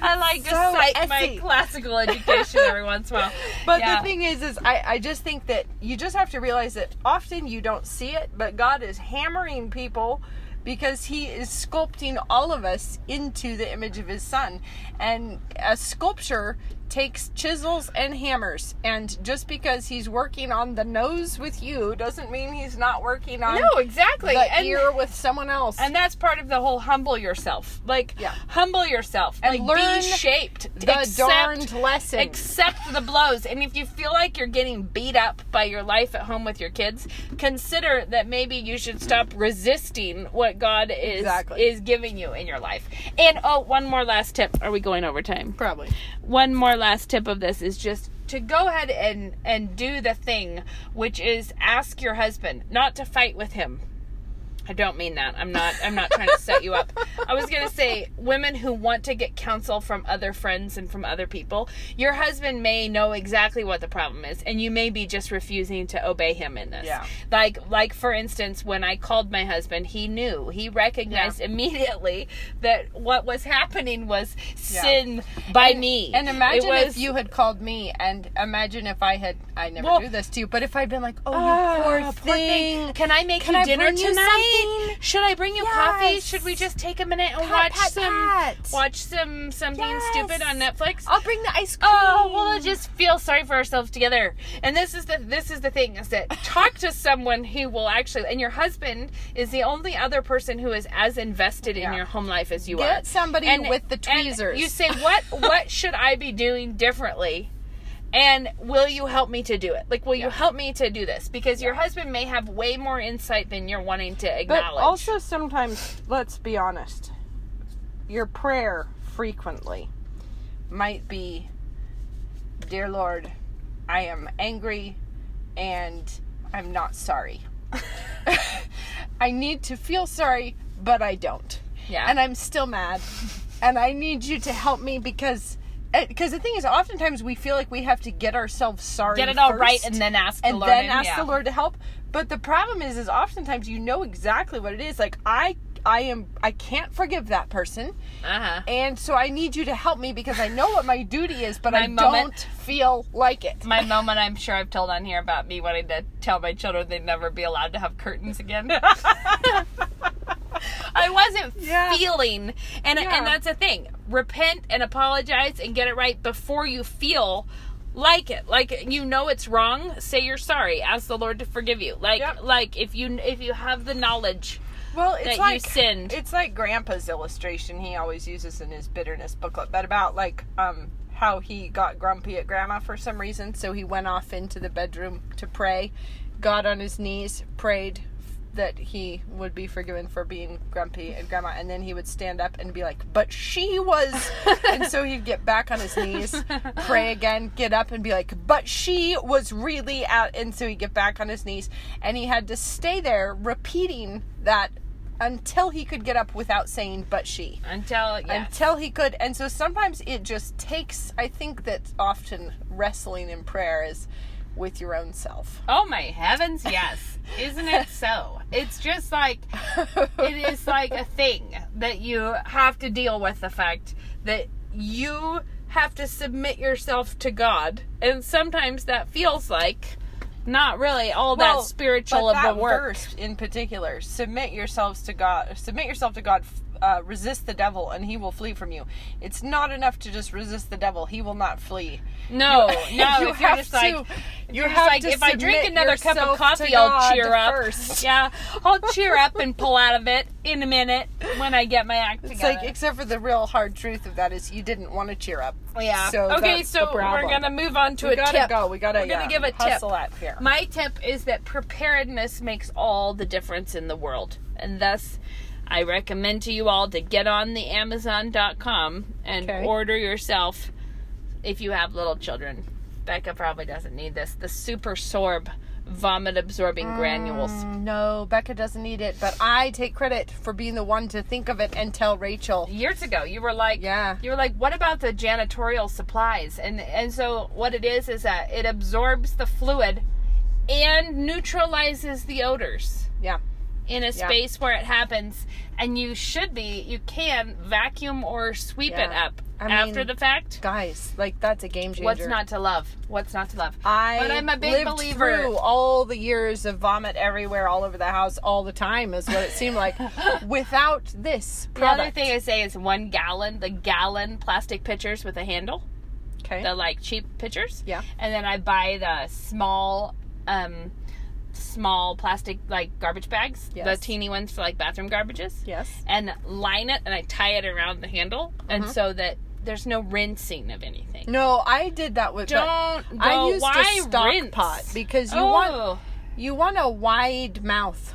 I like to So cite my classical education every once in a while. But Yeah. the thing is, is I, I just think that you just have to realize that often you don't see it, but God is hammering people because He is sculpting all of us into the image of His Son. And a sculpture takes chisels and hammers. And just because He's working on the nose with you doesn't mean He's not working on no, exactly. the and, ear with someone else. and that's part of the whole humble yourself. Like, Yeah. humble yourself. And like, learn be shaped. the Accept- darned lesson. accept the blows and if you feel like you're getting beat up by your life at home with your kids consider that maybe you should stop resisting what god is Exactly. is giving you in your life and oh one more last tip are we going over time Probably. one more last tip of this is just to go ahead and and do the thing which is ask your husband not to fight with him I don't mean that. I'm not I'm not trying to set you up. I was going to say women who want to get counsel from other friends and from other people. Your husband may know exactly what the problem is and you may be just refusing to obey him in this. Yeah. Like like for instance when I called my husband, he knew. He recognized immediately that what was happening was sin by and, me. And imagine was- if you had called me, and imagine if I had. I never Well- do this to you, but if I'd been like, "Oh, Ah, you poor, poor thing. Can I make Can you I dinner tonight? Something? Should I bring you coffee? Should we just take a minute and Pat, watch pat, some pat. watch some something Yes. stupid on Netflix? I'll bring the ice oh, cream." Oh, well, just feel sorry for ourselves together. And this is the this is the thing is that talk to someone who will actually. And your husband is the only other person who is as invested in your home life as you Get are. somebody with the and tweezers. you say what what should I be doing differently? And will you help me to do it? Like, will you help me to do this? Because your husband may have way more insight than you're wanting to acknowledge. But also sometimes, let's be honest, your prayer frequently might be, Dear Lord, I am angry and I'm not sorry. I need to feel sorry, but I don't. Yeah. And I'm still mad. And I need you to help me because because the thing is oftentimes we feel like we have to get ourselves sorry get it all first right and then ask the and Lord. then in, ask yeah. the Lord to help. But the problem is, is oftentimes you know exactly what it is. Like I, I am, I can't forgive that person, Uh-huh. and so I need you to help me because I know what my duty is, but I moment. don't feel like it. My moment, I'm sure I've told on here about me wanting to tell my children they'd never be allowed to have curtains again. I wasn't Yeah. feeling, and Yeah. and that's the thing. Repent and apologize and get it right before you feel like it. Like you know it's wrong. Say you're sorry. Ask the Lord to forgive you. Like Yep. like if you if you have the knowledge. Well, it's that you like sinned. It's like Grandpa's illustration he always uses in his bitterness booklet, but about like um how he got grumpy at Grandma for some reason, so he went off into the bedroom to pray, got on his knees, prayed that he would be forgiven for being grumpy and Grandma, and then he would stand up and be like, "But she was," and so he'd get back on his knees, pray again, get up and be like, "But she was really out. And so he'd get back on his knees, and he had to stay there repeating that until he could get up without saying but she. Until yeah. until he could. And so sometimes it just takes i think that often wrestling in prayer is with your own self Oh my heavens, yes. Isn't it so? It's just like it is like a thing that you have to deal with the fact that you have to submit yourself to God. And sometimes that feels like not really all Well, that spiritual of that the work. verse in particular submit yourselves to god submit yourself to god uh, resist the devil and he will flee from you it's not enough to just resist the devil he will not flee No, You- no. you if you're have just to- you you're just have like, if I drink another cup of coffee, I'll cheer up. first. Yeah, I'll cheer up and pull out of it in a minute when I get my act it's together. like except for the real hard truth of that is you didn't want to cheer up yeah. so okay, so we're gonna move on to we a gotta tip. go we gotta We're gonna yeah, give a tip. at here My tip is that preparedness makes all the difference in the world. And thus, I recommend to you all to get on the Amazon.com and Okay. order yourself, if you have little children. Becca probably doesn't need this. The Super Sorb vomit absorbing mm, granules. No, Becca doesn't need it, but I take credit for being the one to think of it and tell Rachel. years ago you were like Yeah. you were like what about the janitorial supplies and and so what it is is that it absorbs the fluid and neutralizes the odors Yeah. In a Yeah. space where it happens and you should be you can vacuum or sweep it up I after mean, the fact Guys, like that's a game changer. what's not to love what's not to love I but i'm a big lived believer through all the years of vomit everywhere, all over the house, all the time is what it seemed like. Without this product. the other thing i say is one gallon the gallon plastic pitchers with a handle okay, the like cheap pitchers. Yeah. And then I buy the small um small plastic like garbage bags. Yes. The teeny ones for like bathroom garbages. yes, And line it and I tie it around the handle and uh-huh. so that there's no rinsing of anything. no, I did that with. Don't I go- used why a stock rinse? pot because you oh, want you want a wide mouth,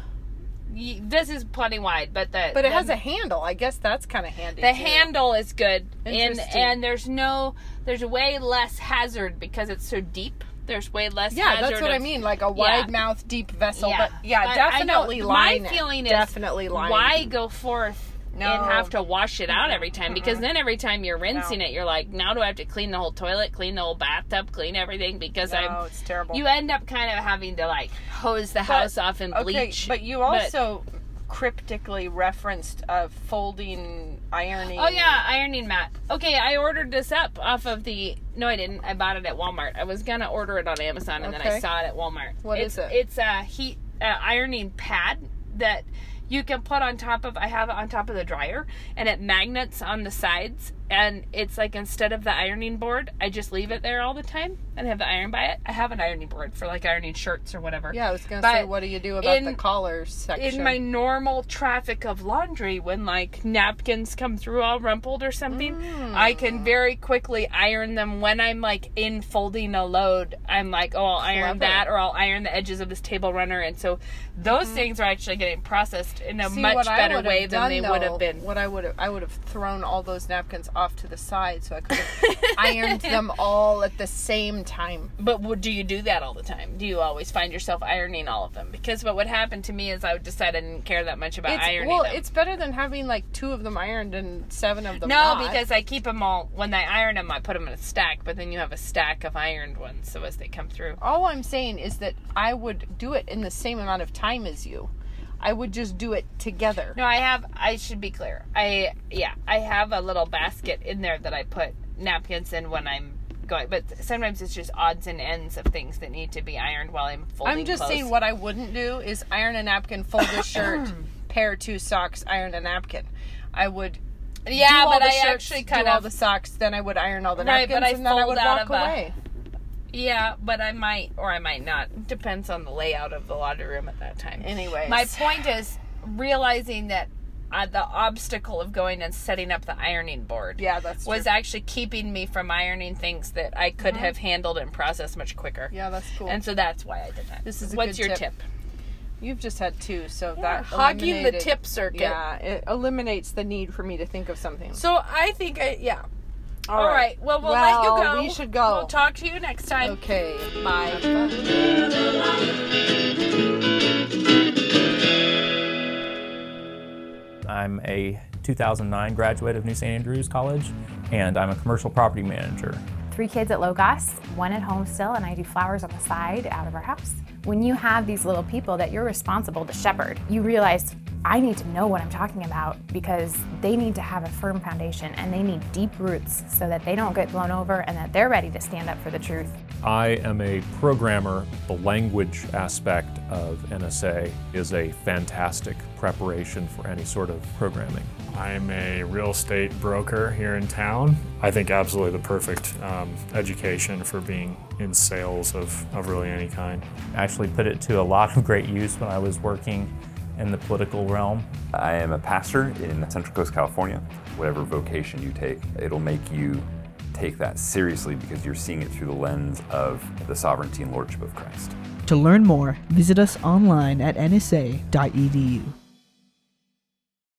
this is plenty wide, but the but it the- has a handle. I guess that's kind of handy. the too. handle is good and Interesting. and there's no there's way less hazard because it's so deep. There's way less Yeah, that's what I mean, like a wide mouth, deep vessel. Yeah. But yeah, know. definitely line My it. feeling is definitely line. why go forth No. and have to wash it out every time? Because then every time you're rinsing No. it, you're like, now do I have to clean the whole toilet, clean the whole bathtub, clean everything? Because No, I'm it's terrible. you end up kind of having to like hose the house off and bleach. Okay, but you also cryptically referenced uh, folding ironing. Oh yeah, ironing mat. Okay, I ordered this up off of the. No, I didn't. I bought it at Walmart. I was gonna order it on Amazon, and then I saw it at Walmart. What it's, is it? It's a heat uh, ironing pad that you can put on top of. I have it on top of the dryer, and it magnets on the sides, and it's like instead of the ironing board, I just leave it there all the time and have the iron by it. I have an ironing board for like ironing shirts or whatever. Yeah, I was gonna say, what do you do about the in- collars section? in my normal traffic of laundry when like napkins come through all rumpled or something i Mm. can very quickly iron them when i'm like in folding a load i'm like oh i'll iron Clever. that or i'll iron the edges of this table runner and so those things are actually getting processed in a. See, much better way than they would have been What I would have, I would have thrown all those napkins off to the side so I could have ironed them all at the same time. But do you do that all the time? Do you always find yourself ironing all of them? Because what would happen to me is I would decide I didn't care that much about It's, ironing well, them. it's better than having like two of them ironed and seven of them no, not. because I keep them all. When I iron them, I put them in a stack. But then you have a stack of ironed ones, so as they come through. all I'm saying is that I would do it in the same amount of time as you. I would just do it together. No, I have. I should be clear. I yeah, I have a little basket in there that I put napkins in when I'm going. But sometimes it's just odds and ends of things that need to be ironed while I'm folding. I'm just clothes. saying what I wouldn't do is iron a napkin, fold a shirt, pair two socks, iron a napkin. I would Yeah, but the I shirts, actually kind all the socks, then I would iron all the Right, napkins, but I and then I would walk of a- away. Yeah, but I might or I might not. Depends on the layout of the laundry room at that time. Anyway, my point is realizing that uh, the obstacle of going and setting up the ironing board Yeah, that's was true. actually keeping me from ironing things that I could have handled and processed much quicker. Yeah, that's cool. And so that's why I did that. This is What's your tip. tip? You've just had two, so that hogging the tip circuit. Yeah, it eliminates the need for me to think of something. So I think I yeah. All All right. right. Well, we'll let you go. we should go. We'll talk to you next time. Okay. Bye. I'm a 2009 graduate of New St. Andrews College, and I'm a commercial property manager. three kids at Logos, one at home still, and I do flowers on the side out of our house. When you have these little people that you're responsible to shepherd, you realize I need to know what I'm talking about because they need to have a firm foundation and they need deep roots so that they don't get blown over and that they're ready to stand up for the truth. I am a programmer. The language aspect of NSA is a fantastic preparation for any sort of programming. I'm a real estate broker here in town. I think absolutely the perfect um, education for being in sales of, of really any kind. I actually put it to a lot of great use when I was working in the political realm. I am a pastor in Central Coast, California. Whatever vocation you take, it'll make you take that seriously because you're seeing it through the lens of the sovereignty and lordship of Christ. To learn more, visit us online at nsa.edu.